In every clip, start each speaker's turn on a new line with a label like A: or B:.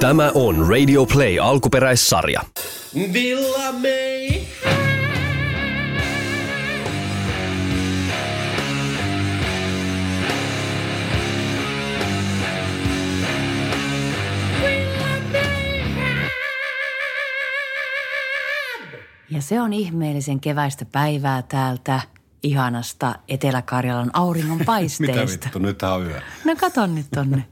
A: Tämä on Radio Play alkuperäissarja.
B: Villa May.
C: Ja se on ihmeellisen keväistä päivää täältä ihanasta Etelä-Karjalan auringon
D: Mitä vittu, nyt on yö.
C: No katon nyt tonne.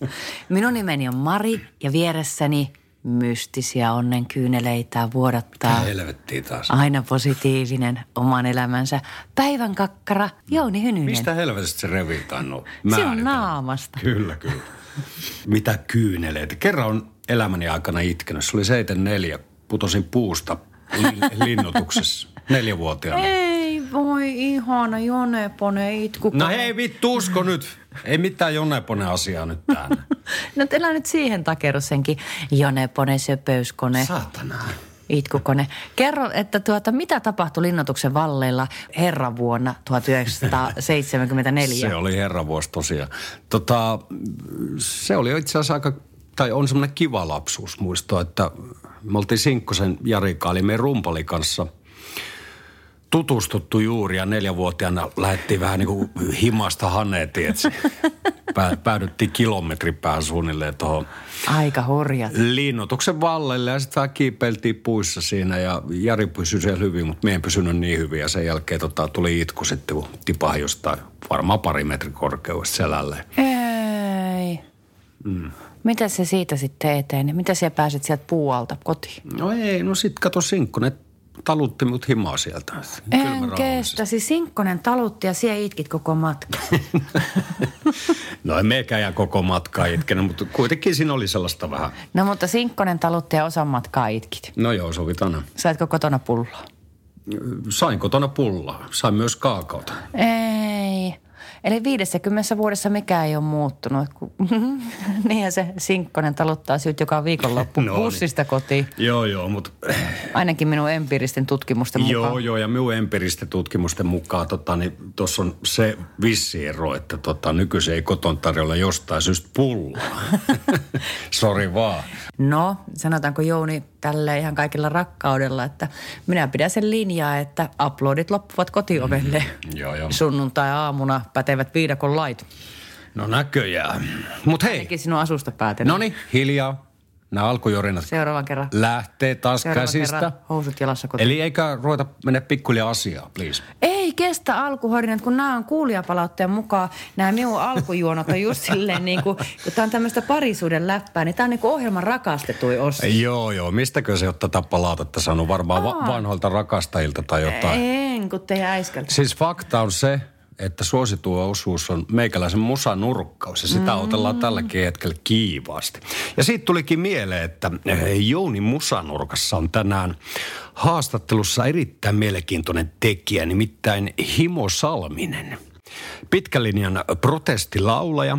C: Minun nimeni on Mari ja vieressäni mystisiä onnen kyyneleitä vuodattaa.
D: Helvettiä taas.
C: Aina positiivinen oman elämänsä. Päivän kakkara Jouni Hynynen.
D: Mistä helvetistä se revii tainnut
C: Se on naamasta.
D: Kyllä, kyllä. Mitä kyyneleitä. Kerran on elämäni aikana itkenyt. Se oli 74. Putosin puusta lin- linnoituksessa. Neljävuotiaana.
C: Ei voi ihana Jonepone itku.
D: No hei vittu, usko nyt. Ei mitään Jonepone asiaa nyt tänne.
C: No älä nyt siihen takeru senkin Jonepone, söpöyskone.
D: Saatana.
C: Itkukone. Kerro, että tuota, mitä tapahtui linnoituksen valleilla herran vuonna 1974?
D: Se oli herravuosi tosiaan. Tota, se oli itse asiassa aika, tai on semmoinen kiva lapsuusmuisto, että me oltiin Sinkkosen Jarika, eli meidän rumpali kanssa tutustuttu juuri ja neljävuotiaana lähdettiin vähän niin kuin himasta haneen, tietsä. Pää, päädyttiin kilometripään suunnilleen tuohon
C: Aika hurjat.
D: linnoituksen vallelle ja sitten vähän kiipeiltiin puissa siinä ja Jari pysyi siellä hyvin, mutta me en pysynyt niin hyvin ja sen jälkeen tota, tuli itku sitten, kun tipahi jostain varmaan pari metrin korkeudesta selälle.
C: Ei. Mm. Mitä se siitä sitten eteen? Mitä sä pääset sieltä puualta kotiin?
D: No ei, no sit kato Sinkku, ne talutti mut himaa sieltä.
C: En kestä. Siis Sinkkonen talutti ja siellä itkit koko matka.
D: No ei mekään ja koko matkaa itkenyt, mutta kuitenkin siinä oli sellaista vähän.
C: No mutta Sinkkonen talutti ja osan matkaa itkit.
D: No joo, sovitaan.
C: Saitko kotona pulloa?
D: Sain kotona pullaa, sain myös kaakaota.
C: Ei. Eli 50 vuodessa mikään ei ole muuttunut. Niinhän se Sinkkonen taluttaa syyt joka viikonloppu
D: No niin.
C: bussista kotiin.
D: Joo, joo, mutta
C: Ainakin minun empiiristen tutkimusten mukaan.
D: Joo, joo, ja minun empiristen tutkimusten mukaan tota, niin tuossa on se vissi ero, että tota, nykyisin ei koton tarjolla jostain syystä pullaa. Sori vaan.
C: No, sanotaanko Jouni tälle ihan kaikilla rakkaudella, että minä pidän sen linjaa, että uploadit loppuvat kotiovelle.
D: Mm, joo, joo.
C: Sunnuntai-aamuna pätevät viidakon lait.
D: No näköjään. Mut hei,
C: Ainakin sinun asusta päätellä.
D: no niin, hiljaa. Nämä alkujorinat
C: Seuraavan kerran.
D: lähtee taas
C: Seuraavan
D: käsistä.
C: kerran housut jalassa kotiin.
D: Eli eikä ruveta mennä pikkuhiljaa asiaa, please.
C: Ei kestä alkuhorinat, kun nämä on kuulijapalautteen mukaan, nämä minun alkujuonot on just silleen niin kuin, kun tämä on tämmöistä parisuuden läppää, niin tämä on niin kuin ohjelman rakastetui osa.
D: Joo, joo. Mistäkö se on tätä palautetta saanut? Varmaan va- vanhoilta rakastajilta tai jotain.
C: En, kun teidän äiskältä.
D: Siis fakta on se, että suosituo osuus on meikäläisen musanurkkaus ja sitä mm. otellaan tälläkin hetkellä kiivaasti. Ja siitä tulikin mieleen, että eh, Jouni musanurkassa on tänään haastattelussa erittäin mielenkiintoinen tekijä, nimittäin Himo Salminen. Pitkän linjan protestilaulaja.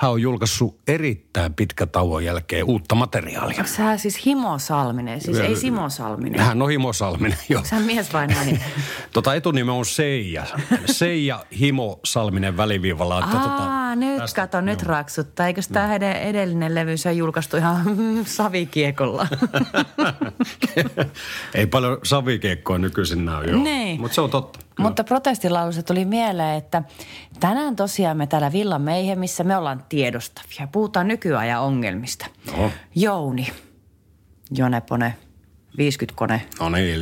D: Hän on julkaissut erittäin pitkä tauon jälkeen uutta materiaalia.
C: Onko sä siis Himo Salminen, siis ei Simo Salminen?
D: Hän on Himo Salminen, joo.
C: Sä mies vai nainen?
D: Tota etunimi on Seija. Seija Himo Salminen väliviivalla. Että
C: Aa,
D: tota,
C: nyt
D: tästä-
C: kato, nyt
D: joo.
C: raksuttaa. Eikö tämä mm. edellinen levy se julkaistu ihan savikiekolla?
D: Ei paljon savikiekkoa nykyisin näy, joo.
C: Niin.
D: Mutta se on totta.
C: Mutta protestilaulussa tuli mieleen, että tänään tosiaan me täällä Villa Meihemissä me ollaan tiedostavia. Puhutaan nykyajan ongelmista.
D: No,
C: Jouni, Jonepone, 50-kone,
D: no niin.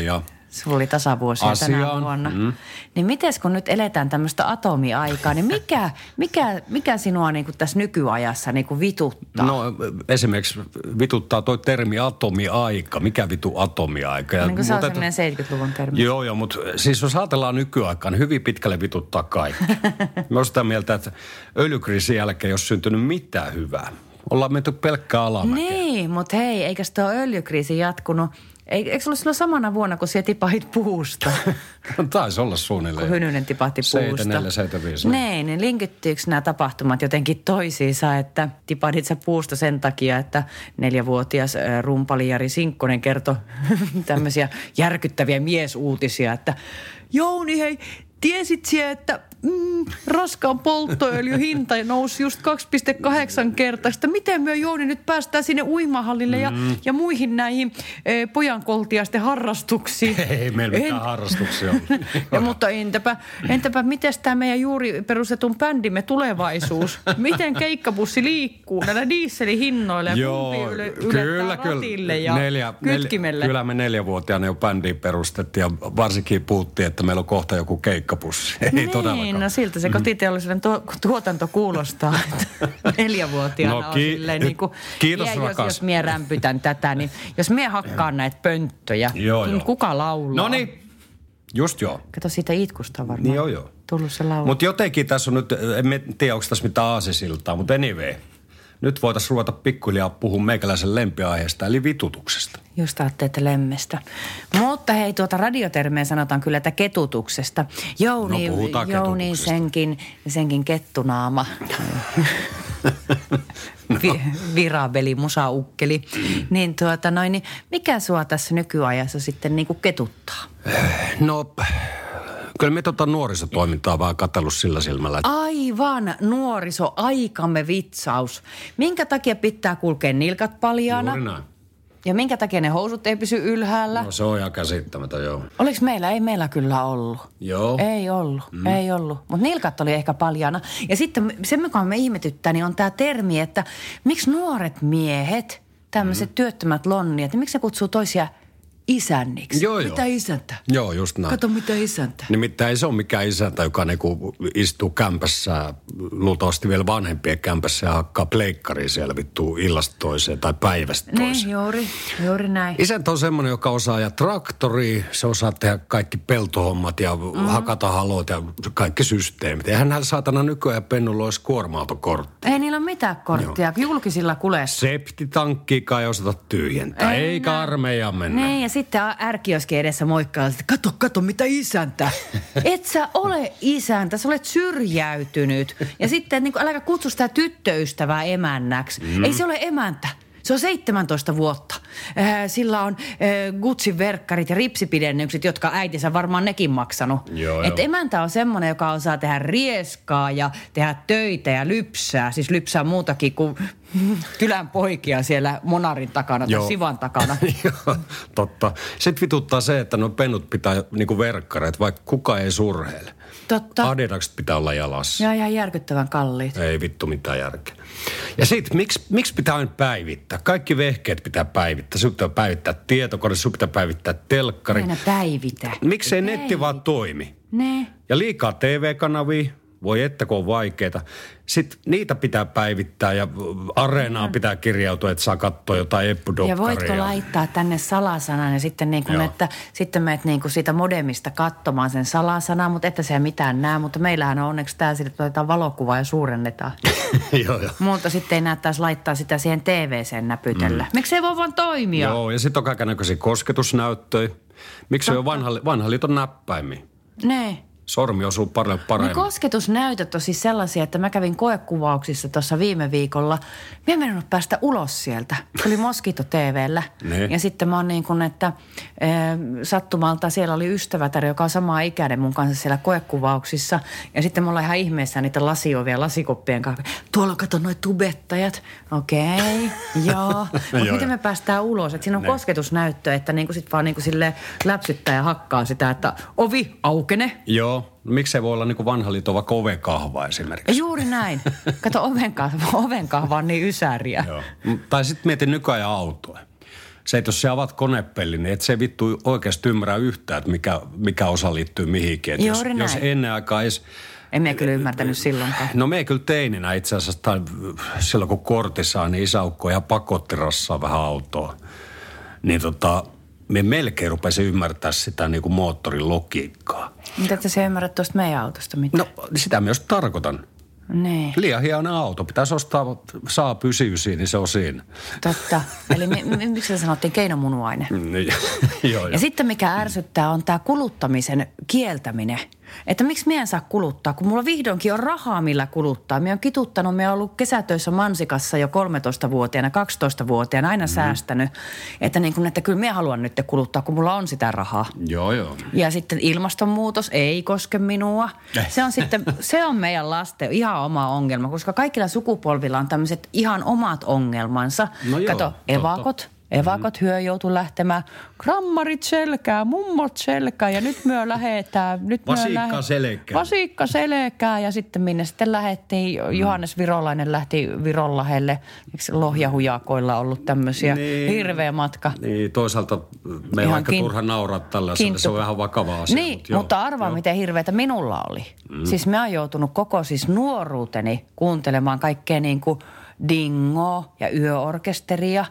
C: Sulla oli tasavuosia tänä
D: Asiaan,
C: vuonna.
D: mm.
C: Niin mites kun nyt eletään tämmöistä atomiaikaa, niin mikä, mikä, mikä sinua niin kuin tässä nykyajassa niin kuin vituttaa?
D: No esimerkiksi vituttaa toi termi atomiaika. Mikä vitu atomiaika? Ja
C: niin kuin se on semmoinen 70-luvun termi.
D: Joo, joo, mutta siis jos ajatellaan nykyaikaan, niin hyvin pitkälle vituttaa kaikki. Mä sitä mieltä, että öljykriisin jälkeen ei ole syntynyt mitään hyvää. Ollaan menty pelkkää alamäkeä.
C: Niin, mutta hei, eikä tuo öljykriisi jatkunut? Ei- Eikö se ollut silloin samana vuonna, kun siellä tipahit puusta?
D: Taisi olla suunnilleen.
C: kun Hynynen tipahti puusta.
D: 74, 75.
C: Niin, niin linkittyykö nämä tapahtumat jotenkin toisiinsa, että tipahdit sä puusta sen takia, että neljävuotias rumpali Jari Sinkkonen kertoi tämmöisiä järkyttäviä miesuutisia, että Jouni hei, tiesit sie, että mm, raskaan polttoöljyn hinta nousi just 2,8 kertaista. Miten me Jouni nyt päästään sinne uimahallille ja,
D: Mm.
C: ja muihin näihin e, pojankoltiaisten harrastuksiin?
D: Ei meillä mitään harrastuksia
C: ja, mutta entäpä, entäpä miten tämä meidän juuri perustetun bändimme tulevaisuus? Miten keikkabussi liikkuu näillä dieselihinnoilla ja kumpi yle, ylettää ratille ja
D: neljä,
C: kytkimelle?
D: Neljä, kyllä me neljävuotiaana jo bändiin perustettiin ja varsinkin puhuttiin, että meillä on kohta joku keikkapussi. Ei
C: niin, no siltä se kotiteollisuuden tuo, tuotanto kuulostaa. että Neljävuotiaana
D: No,
C: on
D: ki-
C: silleen niin kuin,
D: kiitos,
C: jos,
D: rakas.
C: jos mie rämpytän tätä, niin jos mie hakkaan näitä pönttöjä,
D: Joo,
C: niin
D: joo.
C: kuka laulaa?
D: No niin, just joo.
C: Kato siitä itkusta on varmaan.
D: Niin joo, joo.
C: Tullut se laulu.
D: Mutta jotenkin tässä on nyt, en tiedä onko tässä mitään aasisiltaa, mutta anyway. Nyt voitaisiin ruveta pikkuhiljaa puhua meikäläisen lempiaiheesta, eli vitutuksesta.
C: Just ajattelette lemmestä. Mutta hei, tuota radiotermeen sanotaan kyllä, että ketutuksesta. Jouni,
D: No,
C: Jouni senkin, senkin kettunaama. Vi, virabeli, musaukkeli. Niin tuota noin, niin mikä sua tässä nykyajassa sitten niinku ketuttaa?
D: No, kyllä me tota nuorisotoimintaa vaan katsellut sillä silmällä, että
C: Aivan nuoriso, aikamme vitsaus. Minkä takia pitää kulkea nilkat paljaana?
D: juuri näin.
C: Ja minkä takia ne housut ei pysy ylhäällä?
D: No se on ihan käsittämätön, joo.
C: Oliko meillä? Ei meillä kyllä ollut.
D: Joo.
C: Ei ollut, mm. ei ollut. Mutta nilkat oli ehkä paljana. Ja sitten se, mikä me ihmetyttää, niin on tämä termi, että miksi nuoret miehet, tämmöiset mm. työttömät lonniat, niin miksi se kutsuu toisia isänniksi?
D: Joo, joo.
C: Mitä isäntä?
D: Joo, just näin.
C: Kato, mitä isäntä.
D: Nimittäin ei se ole mikään isäntä, joka niinku istuu kämpässä, luultavasti vielä vanhempien kämpässä ja hakkaa pleikkariin siellä vittu illasta toiseen tai päivästä
C: Niin,
D: toiseen.
C: juuri, juuri näin.
D: Isäntä on semmoinen, joka osaa ajaa traktoria, se osaa tehdä kaikki peltohommat ja mm-hmm. hakata halot ja kaikki systeemit. Eihän hän saatana nykyään pennulla olisi kuorma-autokortti.
C: Ei niillä ole mitään korttia, julkisilla kulessa.
D: Septitankkiikaan ei osata tyhjentää,
C: Ei
D: eikä
C: näin.
D: armeijaan mennä.
C: Niin, ja sitten ärkioski edessä moikkaa, että kato, kato, mitä isäntä. Et sä ole isäntä, sä olet syrjäytynyt. Ja sitten niin kuin, äläkä kutsu sitä tyttöystävää emännäksi. Mm. Ei se ole emäntä. Se on 17 vuotta. Äh, Sillä on äh, Gucci verkkarit ja ripsipidennykset, jotka äitinsä varmaan nekin maksanut.
D: Joo,
C: Et
D: joo.
C: emäntä on semmoinen, joka osaa tehdä rieskaa ja tehdä töitä ja lypsää. Siis lypsää muutakin kuin kylän poikia siellä monarin takana tai sivan takana.
D: Joo, totta. Sitten vituttaa se, että no pennut pitää niinku verkkareet, vaikka kuka ei surheile.
C: Totta.
D: Adidakset pitää olla jalassa.
C: Ja ihan järkyttävän kalliit.
D: Ei vittu mitään järkeä. Ja sitten, miksi, miksi pitää aina päivittää? Kaikki vehkeet pitää päivittää. Sinun pitää päivittää tietokone, sinun pitää päivittää telkkari.
C: Aina päivitä.
D: Miksei netti vaan toimi?
C: Ne.
D: Ja liikaa TV-kanavia, voi että kun on vaikeeta. Sitten niitä pitää päivittää ja areenaan pitää kirjautua, että saa katsoa jotain eppudokkaria.
C: Ja voitko laittaa tänne salasanan ja sitten, niin kuin, että, sitten menet niin kuin siitä modemista katsomaan sen salasanan, mutta että se mitään näe. Mutta meillähän on onneksi tämä sille, että otetaan valokuva ja suurennetaan.
D: joo, joo.
C: Mutta sitten ei näyttäisi laittaa sitä siihen TV-sen näpytellä. Mm. Miksi ei voi vaan toimia?
D: Joo, ja sitten on kaikenlaisia kosketusnäyttöjä. Miksi on vanha, vanha liiton näppäimiä?
C: Ne.
D: Sormi osuu paljon
C: Ne
D: paremmin.
C: kosketusnäytöt on siis sellaisia, että mä kävin koekuvauksissa tuossa viime viikolla. Mä en mennyt päästä ulos sieltä. Oli Moskito TVllä.
D: Ne.
C: Ja sitten mä oon niin kuin, että e, sattumalta siellä oli ystävätär, joka on samaa ikäinen mun kanssa siellä koekuvauksissa. Ja sitten me ollaan ihan ihmeessä niitä lasiovia lasikoppien kanssa. Tuolla kato noit tubettajat. Okei, okay, joo. Mutta miten me päästään ulos? Että siinä on
D: Ne.
C: kosketusnäyttö, että niin kuin sit vaan niin kuin sille läpsyttää ja hakkaa sitä, että ovi aukene.
D: Joo, no miksei voi olla niin kuin vanha liiton vaikka ovekahva esimerkiksi.
C: Juuri näin. Kato, ovenkahva, ovenkahva on niin ysäriä.
D: Joo. Tai sitten mietin nykyajan autoa. Se, että jos sä avaat konepellin, niin et se vittu oikeasti ymmärrä yhtään, että mikä, mikä osa liittyy mihinkin. Et jos,
C: Juuri
D: jos
C: näin.
D: ennen aikaa edes
C: En mä kyllä ymmärtänyt silloinkaan.
D: No me kyllä teininä itse asiassa, tai silloin kun kortti saa, niin isäukko ja pakotti rassaa vähän autoa. Niin tota, me melkein rupesin ymmärtää sitä niin kuin moottorin logiikkaa.
C: Mitä että sä ymmärrät tuosta meidän autosta mitään?
D: No sitä myös tarkoitan.
C: Niin,
D: Liian hieno auto. Pitäisi ostaa, saa pysyisiä, niin se on siinä.
C: totta. Eli mi- mi- miksi se sanottiin keinomunuaine?
D: Niin, joo, joo.
C: Ja sitten mikä ärsyttää on tämä kuluttamisen kieltäminen. Että miksi minä en saa kuluttaa, kun mulla vihdoinkin on rahaa, millä kuluttaa. Minä on kituttanut, minä olen ollut kesätöissä Mansikassa jo 13-vuotiaana, 12-vuotiaana, aina mm. säästänyt. Että, niin kuin, että kyllä minä haluan nyt kuluttaa, kun mulla on sitä rahaa.
D: Joo, joo.
C: Ja sitten ilmastonmuutos ei koske minua.
D: Eh.
C: Se on sitten, se on meidän lasten ihan oma ongelma, koska kaikilla sukupolvilla on tämmöiset ihan omat ongelmansa.
D: No joo,
C: Kato,
D: totta.
C: Evakot, Evakot hyö joutui lähtemään, krammarit selkää, mummot selkää ja nyt myö lähetään. Nyt
D: Vasikka
C: lähe-
D: selkää.
C: Vasikka selkää ja sitten minne sitten lähettiin. Johannes Virolainen lähti Vironlahelle. Eikö lohjahujakoilla ollut tämmöisiä?
D: Niin.
C: Hirveä matka.
D: Niin, toisaalta me on aika
C: kin-
D: turha nauraa tällaiselle. Se on vähän vakava asia.
C: Niin,
D: mutta, joo,
C: mutta arvaa
D: joo.
C: miten hirveätä minulla oli. Mm. Siis mä oon joutunut koko siis nuoruuteni kuuntelemaan kaikkea niin kuin dingo ja yöorkesteria.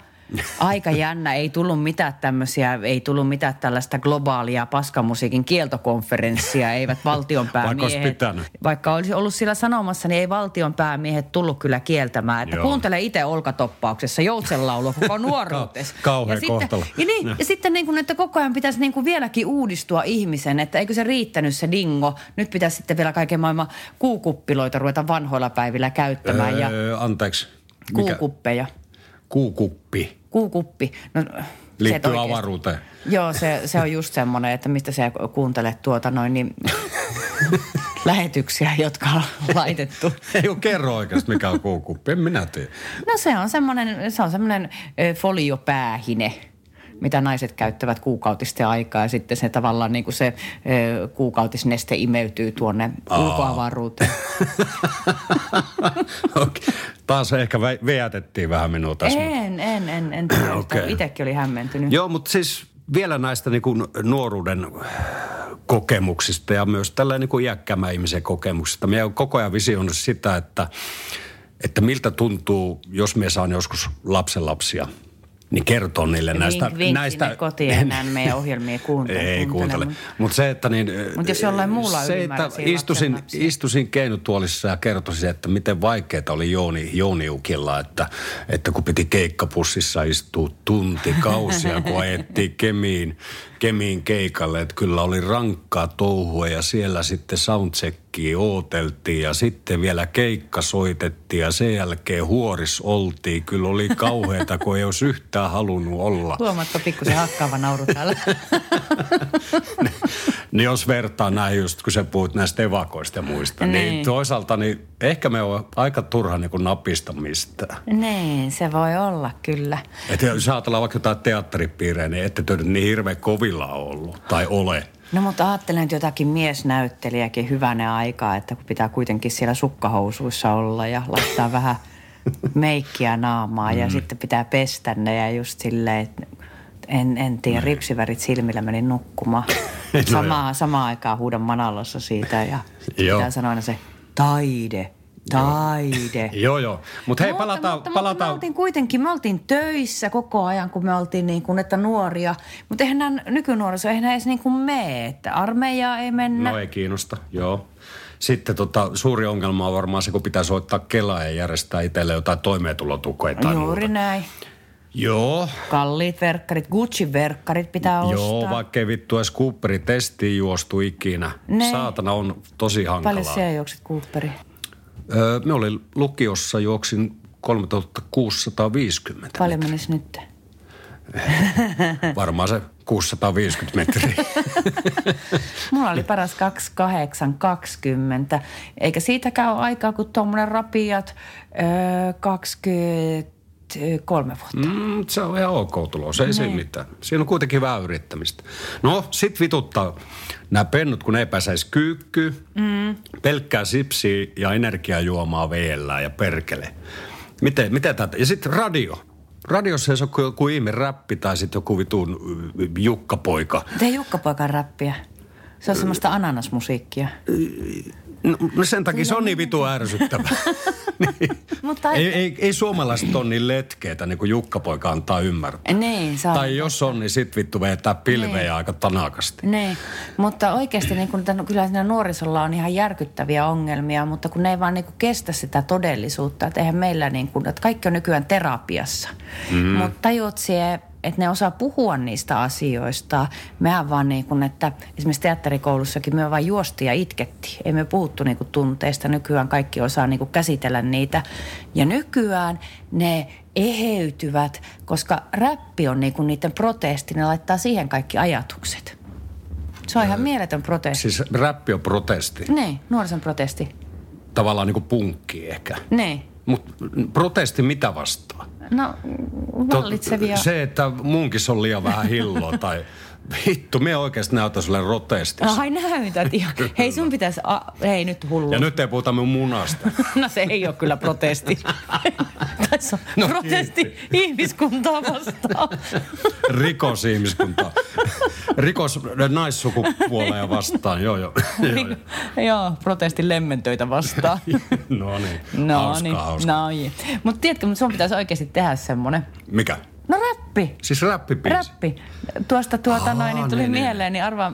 C: Aika jännä, ei tullut mitään tämmöisiä, ei tullut mitään tällaista globaalia paskamusiikin kieltokonferenssia, eivät valtionpäämiehet.
D: Vaikka olisi pitänyt.
C: Vaikka olisi ollut sillä sanomassa, niin ei valtionpäämiehet tullut kyllä kieltämään. Että
D: Joo.
C: kuuntele itse olkatoppauksessa joutsenlaulua koko nuoruutesi.
D: Ka- kauhea
C: ja sitten,
D: kohtalo.
C: ja, niin, ja sitten niin kuin, että koko ajan pitäisi niin kuin vieläkin uudistua ihmisen, että eikö se riittänyt se dingo. Nyt pitäisi sitten vielä kaiken maailman kuukuppiloita ruveta vanhoilla päivillä käyttämään ja
D: Öö, anteeksi. Mikä?
C: kuukuppeja.
D: Kuukuppi.
C: Kuukuppi. No, se,
D: Liittyy
C: oikeasti-
D: avaruuteen.
C: Joo, se, se on just semmoinen, että mistä sä kuuntelet tuota noin niin lähetyksiä, jotka on laitettu.
D: Ei ole kerro oikeasti, mikä on kuukuppi. En minä tiedä.
C: No se on semmoinen, se on semmoinen foliopäähine, mitä naiset käyttävät kuukautisten aikaa ja sitten se tavallaan niin kuin se ö, kuukautisneste imeytyy tuonne ulkoavaruuteen.
D: Okei. Taas ehkä vä- veätettiin vähän minua tässä.
C: En, en, en, en tiedä. Okay. Itsekin oli hämmentynyt.
D: Joo, mutta siis vielä näistä niin kuin nuoruuden kokemuksista ja myös tällä niin kuin iäkkäämmän ihmisen kokemuksista. Minä olen koko ajan visioinut sitä, että, että miltä tuntuu, jos me saan joskus lapsenlapsia, niin kertoo niille näistä...
C: Vink, vink
D: näistä
C: sinne kotiin enää meidän ohjelmia kuuntele.
D: Ei kuuntele. Mutta se, että niin...
C: Mut jos jollain muulla
D: Se, että istusin, istusin keinutuolissa ja kertoisin, että miten vaikeaa oli Jouni, Jouniukilla, että, että kun piti keikkapussissa istua tunti kausia, kun ajettiin Kemiin, Kemiin keikalle, että kyllä oli rankkaa touhua ja siellä sitten soundcheckia ooteltiin ja sitten vielä keikka soitettiin ja sen jälkeen huoris oltiin. Kyllä oli kauheata, kun ei olisi yhtään halunnut olla.
C: Huomaatko pikkusen hakkaava nauru täällä?
D: Niin jos vertaa näin just, kun sä puhut näistä evakoista ja muista, niin,
C: Niin.
D: niin toisaalta niin ehkä me on aika turha niin kuin napista mistään.
C: niin, se voi olla kyllä.
D: Että jos ajatellaan vaikka jotain teatteripiirejä, niin ette te nyt niin hirveän kovilla ollut tai ole.
C: No mutta ajattelen nyt jotakin miesnäyttelijäkin hyvänä aikaa, että kun pitää kuitenkin siellä sukkahousuissa olla ja laittaa vähän meikkiä naamaa
D: Mm.
C: ja sitten pitää pestä ne ja just silleen, että en, en tiedä, ripsivärit silmillä menin nukkumaan. Samaa, samaan aikaan huudan manalossa siitä ja pitää sanoa aina se taide, taide.
D: Joo, joo. Mutta hei, palataan...
C: mutta,
D: palataan.
C: Mutta me oltiin kuitenkin, me oltiin töissä koko ajan, kun me oltiin niin kuin, että nuoria. Mutta eihän nämä nykynuoriso, eihän edes niin kuin mene, että armeijaa ei mennä.
D: No ei kiinnosta, joo. Sitten tota, suuri ongelma on varmaan se, kun pitää soittaa Kelaa ja järjestää itselle jotain toimeentulotukea tai
C: Juuri
D: muuta.
C: näin.
D: Joo,
C: Kalliit verkkarit, Gucci-verkkarit pitää ostaa.
D: joo, vaikka ei vittu edes Cooperin testiin juostu ikinä.
C: Ne.
D: Saatana on tosi hankalaa.
C: Paljon siellä juokset Cooperi?
D: Öö, me olin lukiossa, juoksin 3650.
C: Paljon menisi nyt?
D: Varmaan se 650 metriä.
C: Mulla oli paras 2820. Eikä siitäkään ole aikaa, kun tuommoinen rapiat öö, 23 vuotta.
D: mm, se on ihan ok tulos, ei siinä mitään. Siinä on kuitenkin vähän yrittämistä. No, sit vituttaa nämä pennut, kun ne ei pääsäisi kyykkyyn. Mm. Pelkkää sipsiä ja energiajuomaa veellä ja perkele. Miten, miten tätä? Ja sitten radio. Radiossa ei se ole kuin joku ihme räppi tai sitten joku vitun y, jukkapoika.
C: Tee Jukka-poikan räppiä. Se on semmoista ananasmusiikkia.
D: No, sen takia se on niin vitu ärsyttävää. niin.
C: Mutta
D: ei, ei, ei suomalaiset ole niin letkeitä, niin kuin Jukka-poika antaa ymmärtää.
C: Niin, on.
D: Tai jos on, niin sit vittu vetää pilvejä
C: Niin.
D: aika tanakasti.
C: Niin, mutta oikeasti niin kun, tämän- kyllä siinä nuorisolla on ihan järkyttäviä ongelmia, mutta kun ne ei vaan niin kuin kestä sitä todellisuutta, että eihän meillä niin kuin, että kaikki on nykyään terapiassa. Mm. Mutta tajuut sie, että ne osaa puhua niistä asioista. Mehän vaan niin kuin, että esimerkiksi teatterikoulussakin me vaan juosti ja itketti. Ei me puhuttu niin kuin tunteista. Nykyään kaikki osaa niin kuin käsitellä niitä. Ja nykyään ne eheytyvät, koska räppi on niin kuin niiden protesti. Ne laittaa siihen kaikki ajatukset. Se on ihan mieletön protesti.
D: Siis räppi on protesti.
C: Niin, nuorison protesti.
D: Tavallaan niin kuin punkki ehkä.
C: Niin.
D: Mutta protesti mitä vastaan?
C: No, vallitsevia...
D: Se, että munkis on liian vähän hilloa tai vittu, me oikeasti näytän sulle rotestissa.
C: Ai näytät ihan. Hei sun pitäisi, a, hei nyt hullu.
D: Ja nyt ei puhuta mun munasta.
C: No se ei ole kyllä protesti. Tässä on
D: No,
C: protesti
D: kiitti.
C: ihmiskuntaa vastaan.
D: Rikos ihmiskuntaa. Rikos naissukupuoleja vastaan, joo joo. joo, joo.
C: Joo, protesti lemmentöitä vastaan.
D: No niin,
C: No
D: hauska,
C: niin,
D: hauska.
C: no niin. Mutta tiedätkö, mutta sun pitäisi oikeasti tehdä semmonen.
D: Mikä?
C: No räppi.
D: Siis räppibiisi?
C: Räppi. Tuosta tuota
D: Aa,
C: noin, niin tuli
D: niin,
C: mieleen, niin arvaa,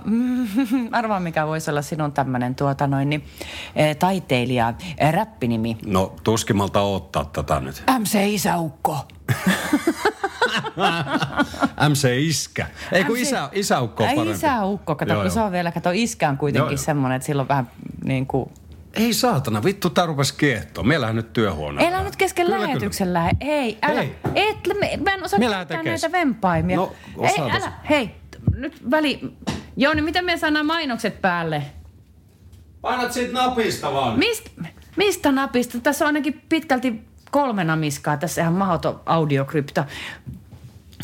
C: arvaa mikä voisi olla sinun tämmöinen tuota noin, niin, eh, taiteilija, eh, räppinimi.
D: No tuskimalta ottaa tätä nyt.
C: MC Isäukko.
D: MC Iskä. Ei kun
C: MC
D: isä, isäukko on parempi.
C: isäukko, kato,
D: Joo,
C: kun
D: joo.
C: se on vielä, kato, iskä on kuitenkin
D: Joo, joo.
C: semmoinen, että silloin vähän niin kuin...
D: Ei saatana, vittu tää rupes kiehtoa. Meillähän nyt työhuone.
C: Elä nyt kesken
D: Kyllä,
C: lähetyksen lähe. Ei, älä.
D: Hei.
C: Et, me, mä en osaa
D: Me
C: käyttää näitä vempaimia.
D: No,
C: Ei, älä. Hei, nyt väli... Jouni, miten me saadaan mainokset päälle?
D: Painat siitä napista vaan.
C: Mist, mistä napista? Tässä on ainakin pitkälti kolme namiskaa. Tässä ihan mahoton audiokrypto.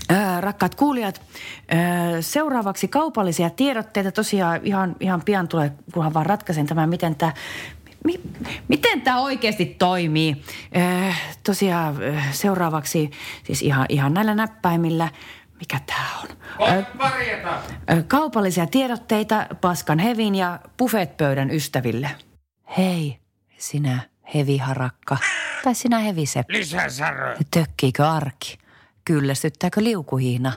C: Ää, rakkaat kuulijat, ää, seuraavaksi kaupallisia tiedotteita. Tosiaan ihan, ihan pian tulee, kunhan vaan ratkaisen tämän, miten tämä mi, miten tämä oikeasti toimii. Ää, tosiaan ää, seuraavaksi, siis ihan, ihan näillä näppäimillä, mikä tämä on? Ää, Ö, Kaupallisia tiedotteita Paskan Hevin ja buffetpöydän ystäville. Hei, sinä heviharakka. Tai sinä heviseppi. Tökkiikö arki? Kyllästyttääkö liukuhiina?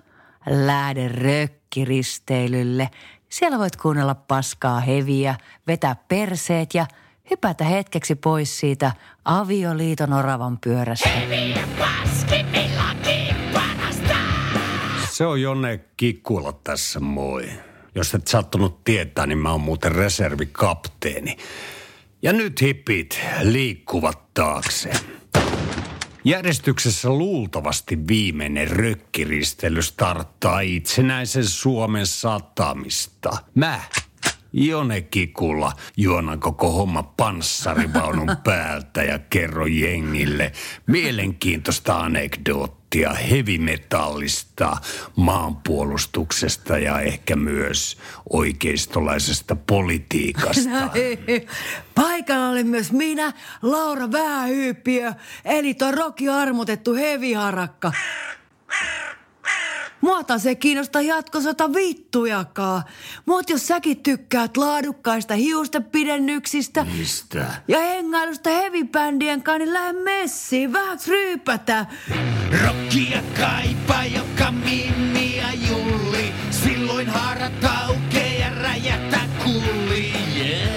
C: Lähde rökkiristeilylle. Siellä voit kuunnella paskaa heviä, vetää perseet ja hypätä hetkeksi pois siitä avioliiton oravan pyörästä.
D: Se on Jonne Kikkula tässä moi. Jos et sattunut tietää, niin mä oon muuten reservikapteeni. Ja nyt hippit liikkuvat taakse. Järjestyksessä luultavasti viimeinen rökkiristely starttaa itsenäisen Suomen satamista. Mä, Jone Kikula, juonan koko homma panssarivaunun päältä ja kerro jengille mielenkiintoista anekdoottia hevimetallista, maanpuolustuksesta ja ehkä myös oikeistolaisesta politiikasta.
C: Paikalla oli myös minä, Laura Vähähyyppiö, eli tuo Roki armotettu heviharakka. Mua taas ei kiinnosta jatkosota vittujakaan. Mut jos säkin tykkäät laadukkaista hiustenpidennyksistä
D: Mistä?
C: ja hengailusta hevibändien kanssa, niin lähde messiin, vähän ryypätä.
B: Rockia kaipaa joka Mimmi ja Julli. Silloin haarat aukee ja räjähtää kulli. Yeah.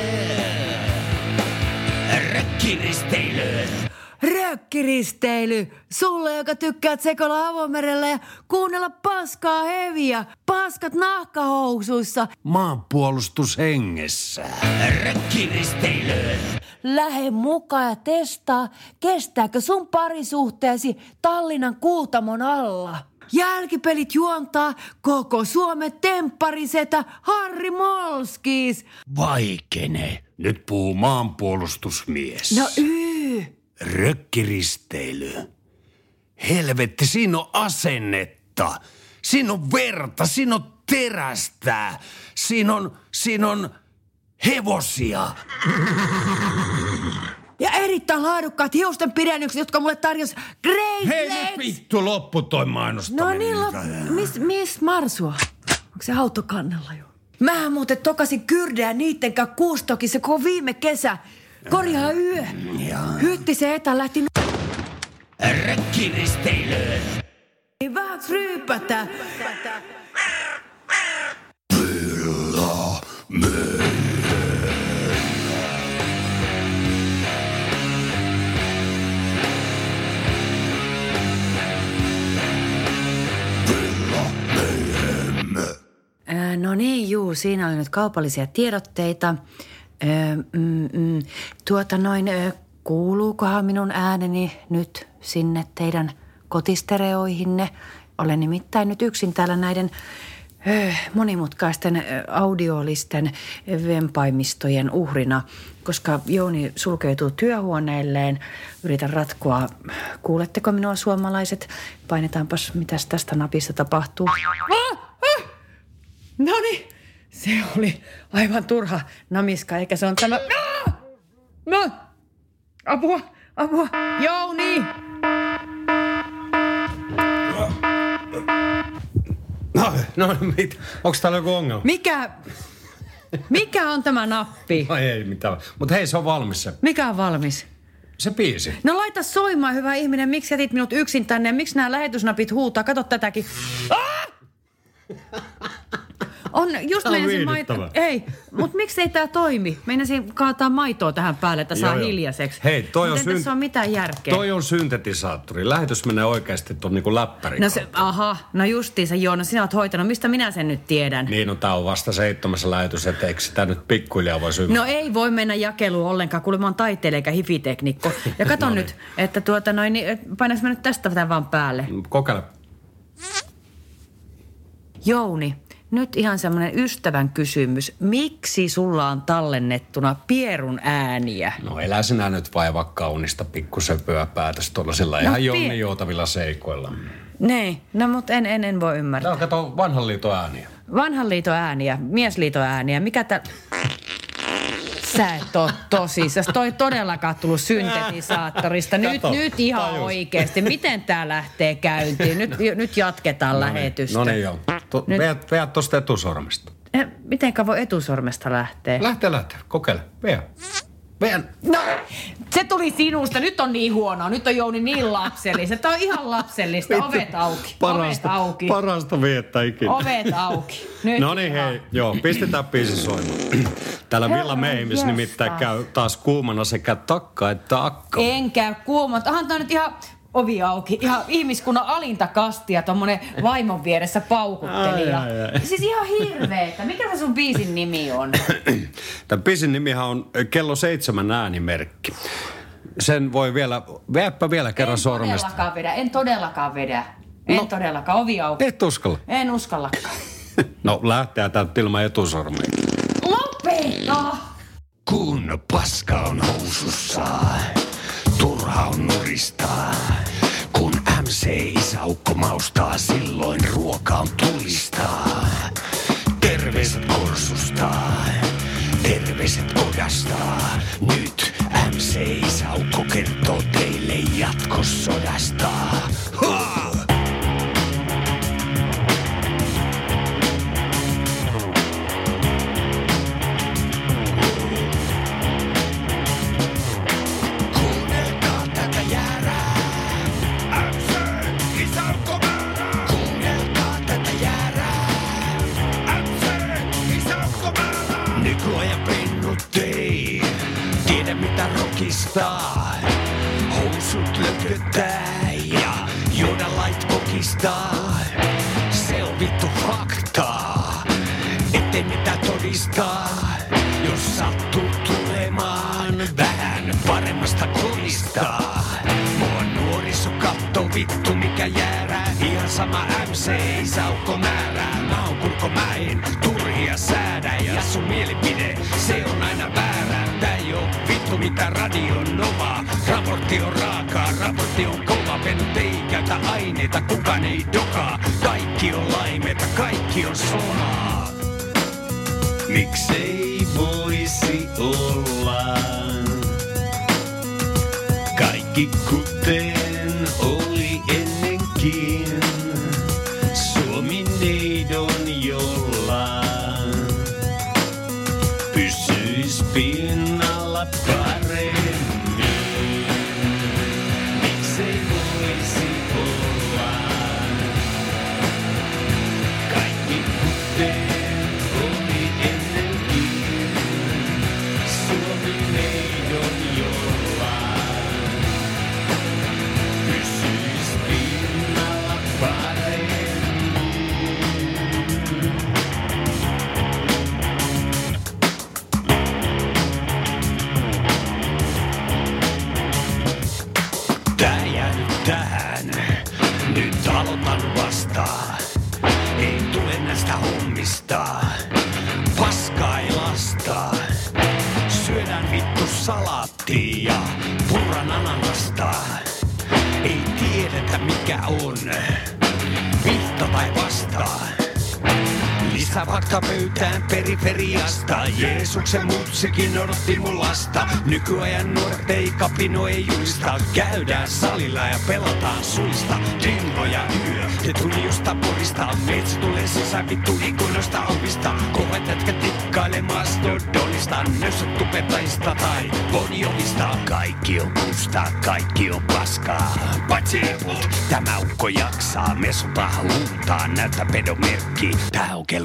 B: Rökkiristeilyä.
C: Rökkiristeily, sulle joka tykkäät sekoilla avomerellä ja kuunnella paskaa heviä, paskat nahkahousuissa.
D: Maanpuolustushengessä.
B: Rökkiristeilyä.
C: Lähe mukaan ja testaa, kestääkö sun parisuhteesi Tallinnan kuutamon alla. Jälkipelit juontaa koko Suomen tempparisetä Harri Molskis.
D: Vaikene. Nyt puhuu maanpuolustusmies.
C: No yy.
D: Rökkiristeily. Helvetti, siinä on asennetta. Siinä on verta, siinä on terästä. Siinä on, siinä on hevosia.
C: Ja erittäin laadukkaat hiusten pidennykset, jotka mulle tarjosi Great
D: Hei nyt vittu, loppu toi mainostaminen.
C: No niin, lo- miss, miss Marsua? Onko se autokannella jo? Mä muuten tokasin kyrdejä niitten kanssa kuustokissa koko viime kesä. Korjaa yö. Hytti se etä lähti
B: Rökkiristeilyä.
C: n- vähän ryypätä. No niin, juu, siinä oli nyt kaupallisia tiedotteita. Öö, mm, mm, tuota noin, kuuluukohan minun ääneni nyt sinne teidän kotistereoihinne? Olen nimittäin nyt yksin täällä näiden ö, monimutkaisten audiolisten vempaimistojen uhrina, koska Jouni sulkeutuu työhuoneelleen. Yritän ratkoa. Kuuletteko minua suomalaiset? Painetaanpas, mitäs tästä napista tapahtuu. Ah! Ah! No niin, se oli aivan turha namiska, eikä se on tämä... Ah! No, apua, apua, Jouni!
E: No, no mit, onko täällä joku ongelma?
C: Mikä, mikä on tämä nappi?
E: No ei mitään. Mutta hei, se on valmis se.
C: Mikä on valmis?
E: Se biisi.
C: No laita soimaan, hyvä ihminen. Miksi jätit minut yksin tänne? Miksi nämä lähetysnapit huutaa? Kato tätäkin. Ah! On, just
E: Tää on
C: meinasin maito. Ei, mutta miksi ei tämä toimi? Meinasin kaataa maitoa tähän päälle, että saa
E: Joo,
C: hiljaiseksi.
E: Hei, toi on
C: ei
E: syn-
C: tässä ole mitään järkeä.
E: Toi on syntetisaattori. Lähetys menee oikeasti tuon niinku läppärin
C: No se, aha, no justiinsa joo, no sinä olet hoitanut. Mistä minä sen nyt tiedän?
E: Niin, no tää on vasta seitsemäs lähetys, että eikö sitä nyt pikkuhiljaa voisi ymmärtää?
C: No ei voi mennä jakeluun ollenkaan, kuule mä oon taiteilija eikä hifiteknikko. Ja kato
E: No niin.
C: nyt, että tuota noin, niin painaks mä nyt tästä tämän vaan päälle.
E: Kokeile.
C: Jouni, nyt ihan semmoinen ystävän kysymys. Miksi sulla on tallennettuna pierun ääniä?
E: No elä sinä nyt vaivaa kaunista pikkusöpöä päätös tuollaisilla ihan
C: pie-
E: jonni joutavilla seikoilla.
C: Niin, no mut en, en, en voi ymmärtää.
E: Tää on kato vanhan liiton ääniä.
C: Vanhan liiton ääniä, miesliiton ääniä, mikä tä... Sä et oo tosissas. Toi todellakaan tullut syntetisaattorista. Nyt,
E: Kato,
C: nyt ihan
E: tajus.
C: oikeesti. Miten tää lähtee käyntiin? Nyt, nyt jatketaan lähetystä.
E: No niin joo. Tu-
C: Nyt-
E: Veät, veät tosta etusormesta.
C: Eh, Mitenkä voi etusormesta lähteä?
E: Lähtee, lähtee. Kokeile. Veä. Veä.
C: No, se tuli sinusta. Nyt on niin huonoa. Nyt on Jouni niin lapsellista. Tämä on ihan lapsellista. Ovet auki.
E: Parasta,
C: Ovet auki.
E: parasta viettää ikinä.
C: Ovet auki. Nyt
E: No niin hei, joo, pistetään biisi soimaan. Täällä Villa Meimis nimittäin käy taas kuumana sekä takka että akka.
C: En käy kuuma. Onhan tää nyt ihan ovi auki. Ihan ihmiskunnan alinta kastia, tommonen vaimon vieressä paukuttelija.
E: Ai, ai, ai.
C: Siis ihan hirveetä. Mikä se sun biisin nimi on?
E: Tämän biisin nimihän on Kello seitsemän äänimerkki. Sen voi vielä, veäppä vielä kerran
C: en
E: sormesta.
C: todellakaan vedä. En todellakaan vedä. En
E: No.
C: todellakaan. Ovi auki.
E: Et uskalla.
C: En uskallakaan.
E: No lähtee täältä ilman etusormia.
C: Lopeta!
D: Kun paska on housussa, turha on nuristaa. Kun MC isäukko maustaa, silloin ruoka on tulistaa. Terveiset korsusta, terveiset kodasta. Nyt MC isäukko kertoo teille jatkosodasta. Ha! Rockistaa. Housut lököttää ja juoda lait raportti on kova. Pennut ei käytä aineita, kukaan ei dokaa. Kaikki on laimeita, kaikki on somaa. Miksei voisi olla kaikki kuten oli ennenkin? Purran ananasta. Ei tiedetä mikä on vihta tai vastaan. Lisäfakta pöytään periferiasta. Jeesuksen mutsikin odotti mun lasta. Nykyajan nuoret ei kapinoi juista. Käydään salilla ja pelataan suista. Dingo ja yö, tuli just porista. Metsi tulee sisään vittu ikkunoista ovista. Kovat jätkät tikkailee mastodonista. Nössöt tubettajista tai boniovista. Kaikki on musta, kaikki on paskaa. Paitsi tämä ukko jaksaa. Mesota huutaa, näytä pedomerkki. Tää on kello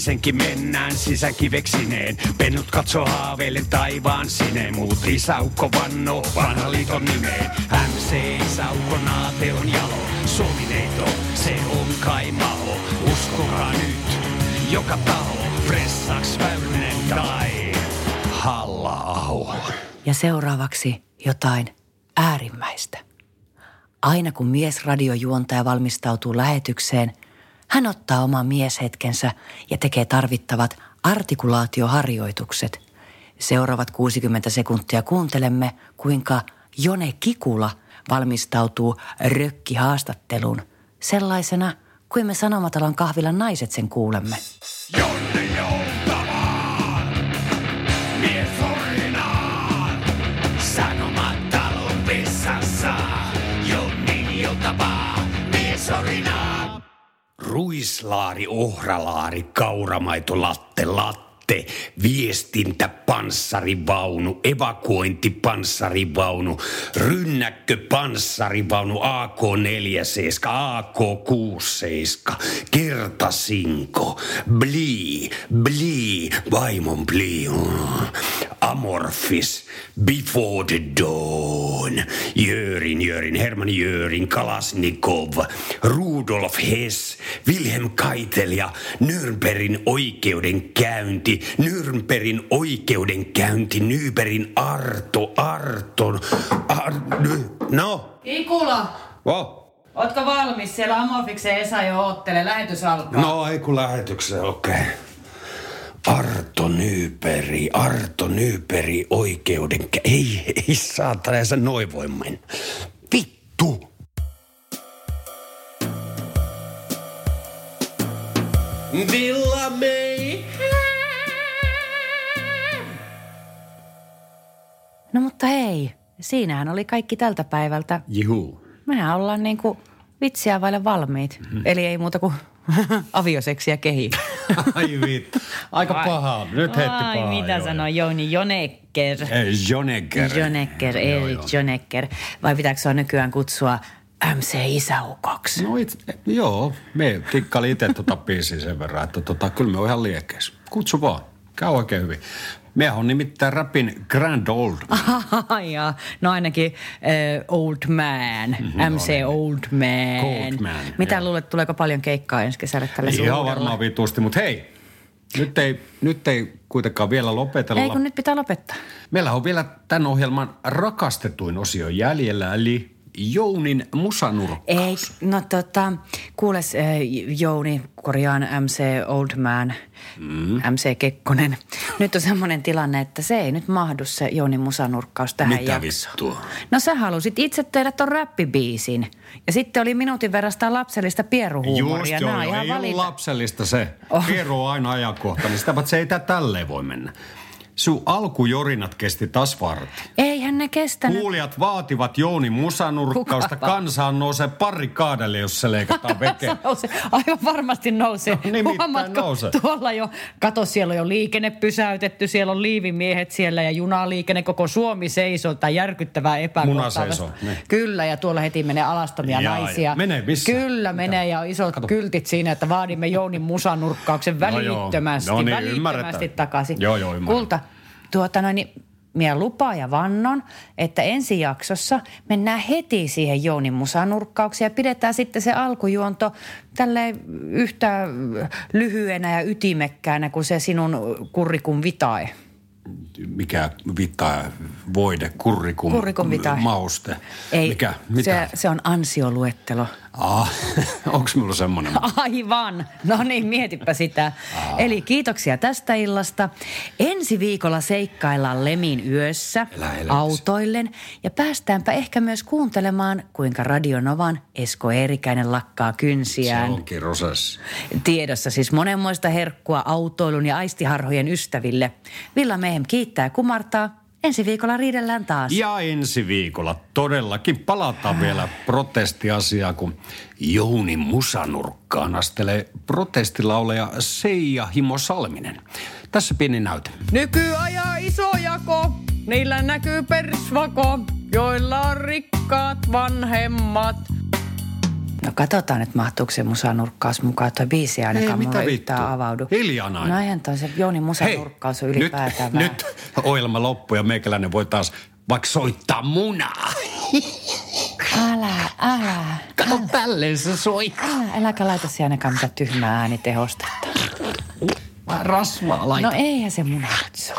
D: naisenkin mennään sisäkiveksineen. Pennut katso haaveille taivaan sineen, muut isäukko vanno vanha liiton nimeen. MC-sauko naate on jalo, Suomineito, se on kai maho. Uskokaa nyt, joka taho, pressaks Väyrynen tai halla
C: Ja seuraavaksi jotain äärimmäistä. Aina kun miesradiojuontaja valmistautuu lähetykseen, hän ottaa oman mieshetkensä ja tekee tarvittavat artikulaatioharjoitukset. Seuraavat 60 sekuntia kuuntelemme, kuinka Jone Kikula valmistautuu rökkihaastatteluun sellaisena kuin me Sanomatalon kahvilan naiset sen kuulemme.
D: Jonne joutavaan, Ruislaari, ohralaari, kauramaito, latte, latte. Viestintä, panssarivaunu, evakuointi, panssarivaunu, rynnäkkö, panssarivaunu, AK-47, AK-67, kertasinko, bli, bli, vaimon bli, mm. amorfis, before the dawn, Jörin, Jörin, Herman Jörin, Kalasnikov, Rudolf Hess, Wilhelm Keitel ja Nürnbergin oikeudenkäynti, Nürnbergin oikeudenkäynti, Nyberin Arto, Arto, Ar, no,
C: Kikula,
F: oh.
C: ootko valmis? Siellä Amofiksen Esa jo oottelee. Lähetys alkaa.
F: No ei kun lähetykseen, okei. Okay. Arto Nyyperi, Arto Nyyperi oikeuden... Ei, ei saatana, se noin voi mennä. Vittu! Villa May.
C: No mutta hei, siinähän oli kaikki tältä päivältä.
F: Juu.
C: Mehän ollaan niinku vitsiä vaille valmiit. Mm-hmm. Eli ei muuta kuin avioseksiä kehi.
F: Ai vittu. Aika paha. Nyt heitti
C: Ai,
F: pahaa.
C: mitä
F: joo.
C: sanoi Jouni Jonekker.
F: Ei, Jonecker.
C: Jonekker,
F: Joo,
C: Erik
F: joo.
C: Jonekker. Vai pitääkö sua nykyään kutsua MC Isäukoksi?
F: No it, joo, me tikkaili itse tuota biisiä sen verran, että tota, kyllä me on ihan liekeissä. Kutsu vaan, käy oikein hyvin. Miehän on nimittäin rapin Grand Old.
C: Ai jaa. No ainakin äh, Old Man, MC Old Man.
F: Old Man,
C: Mitä
F: joo.
C: luulet, tuleeko paljon keikkaa ensi kesällä tällä
F: Ihan
C: suurella?
F: varmaan vitusti, mutta hei, nyt ei, nyt ei kuitenkaan vielä lopetella.
C: Ei kun nyt pitää lopettaa.
F: Meillä on vielä tämän ohjelman rakastetuin osio jäljellä, eli Jounin musanurkkaus.
C: Ei, no tota, kuules äh, Jouni, korjaan MC Old Man, mm. MC Kekkonen. Nyt on semmoinen tilanne, että se ei nyt mahdu se Jounin musanurkkaus tähän
F: Mitä
C: jaksoon.
F: vittua?
C: No sä halusit itse tehdä ton räppibiisin. Ja sitten oli minuutin verran sitä lapsellista pieruhuumoria.
F: Just joo, joo.
C: ihan
F: ei
C: valita.
F: lapsellista se.
C: Oh.
F: Pieru on aina ajankohtainen, sitä paitsi ei tää tälleen voi mennä.
D: Sun alkujorinat kesti taas vartin.
C: Eihän ne kestänyt.
D: Kuulijat vaativat Jouni musanurkkausta. Kansaan nousee pari kaadelle, jos se leikataan
C: nousee. Aivan varmasti nousee.
D: No,
C: Huomaatko,
D: nousee.
C: Tuolla jo, kato siellä on jo liikenne pysäytetty, siellä on liivimiehet siellä ja junaliikenne, koko Suomi seisoo. Tämä järkyttävää epäkohtaa.
D: Niin.
C: Kyllä, ja tuolla heti menee alastomia
D: Jaa,
C: naisia.
D: ja menee missä?
C: Kyllä menee ja isot Kato. kyltit siinä, että vaadimme Jounin musanurkkauksen
D: No joo.
C: välittömästi,
D: No niin,
C: välittömästi
D: ymmärretään.
C: takaisin.
D: Joo, joo, ymmärrän.
C: Kulta, tuota noin, niin minä lupaan ja vannon, että ensi jaksossa mennään heti siihen Jounin musanurkkaukseen ja pidetään sitten se alkujuonto tälle yhtä lyhyenä ja ytimekkäänä kuin se sinun kurrikun vitae.
D: Mikä vittaa voide, kurrikum,
C: Kurrikum vitae.
D: mauste.
C: Ei,
D: Mikä? Mitä?
C: Se, se on ansioluettelo.
D: Ah, onks mulla semmonen?
C: Aivan. No niin, mietipä sitä. Eli kiitoksia tästä illasta. Ensi viikolla seikkaillaan Lemin yössä
D: Elä
C: autoillen ja päästäänpä ehkä myös kuuntelemaan, kuinka Radionovan Esko Eerikäinen lakkaa
D: Se
C: kynsiään.
D: onkin rosessi.
C: Tiedossa siis monenmoista herkkua autoilun ja aistiharhojen ystäville. Villa Mehem kiittää ja kumartaa. Ensi viikolla riidellään taas.
D: Ja ensi viikolla todellakin palataan vielä protestiasiaan, kun Jouni Musanurkkaan astelee protestilauleja Seija Himo Salminen. Tässä pieni näyte.
C: Nykyajaa iso jako, niillä näkyy persvako, joilla on rikkaat vanhemmat. No katsotaan, että mahtuuko se musanurkkaus mukaan. Tuo biisi ei ainakaan
D: mitä
C: mulle
D: vittua?
C: yhtään avaudu.
D: Hiljaa nainen.
C: No eihän toi se Jouni musanurkkaus on
D: nyt,
C: ylipäätään vähän.
D: nyt ohjelma loppuu ja meikäläinen voi taas vaikka soittaa munaa.
C: Älä, älä.
D: Kato tälleen se soi.
C: Älä, äläkä laita siihen ainakaan mitään tyhmää äänitehostetta.
D: Rasvaa laita.
C: No eihän se muna nyt soi.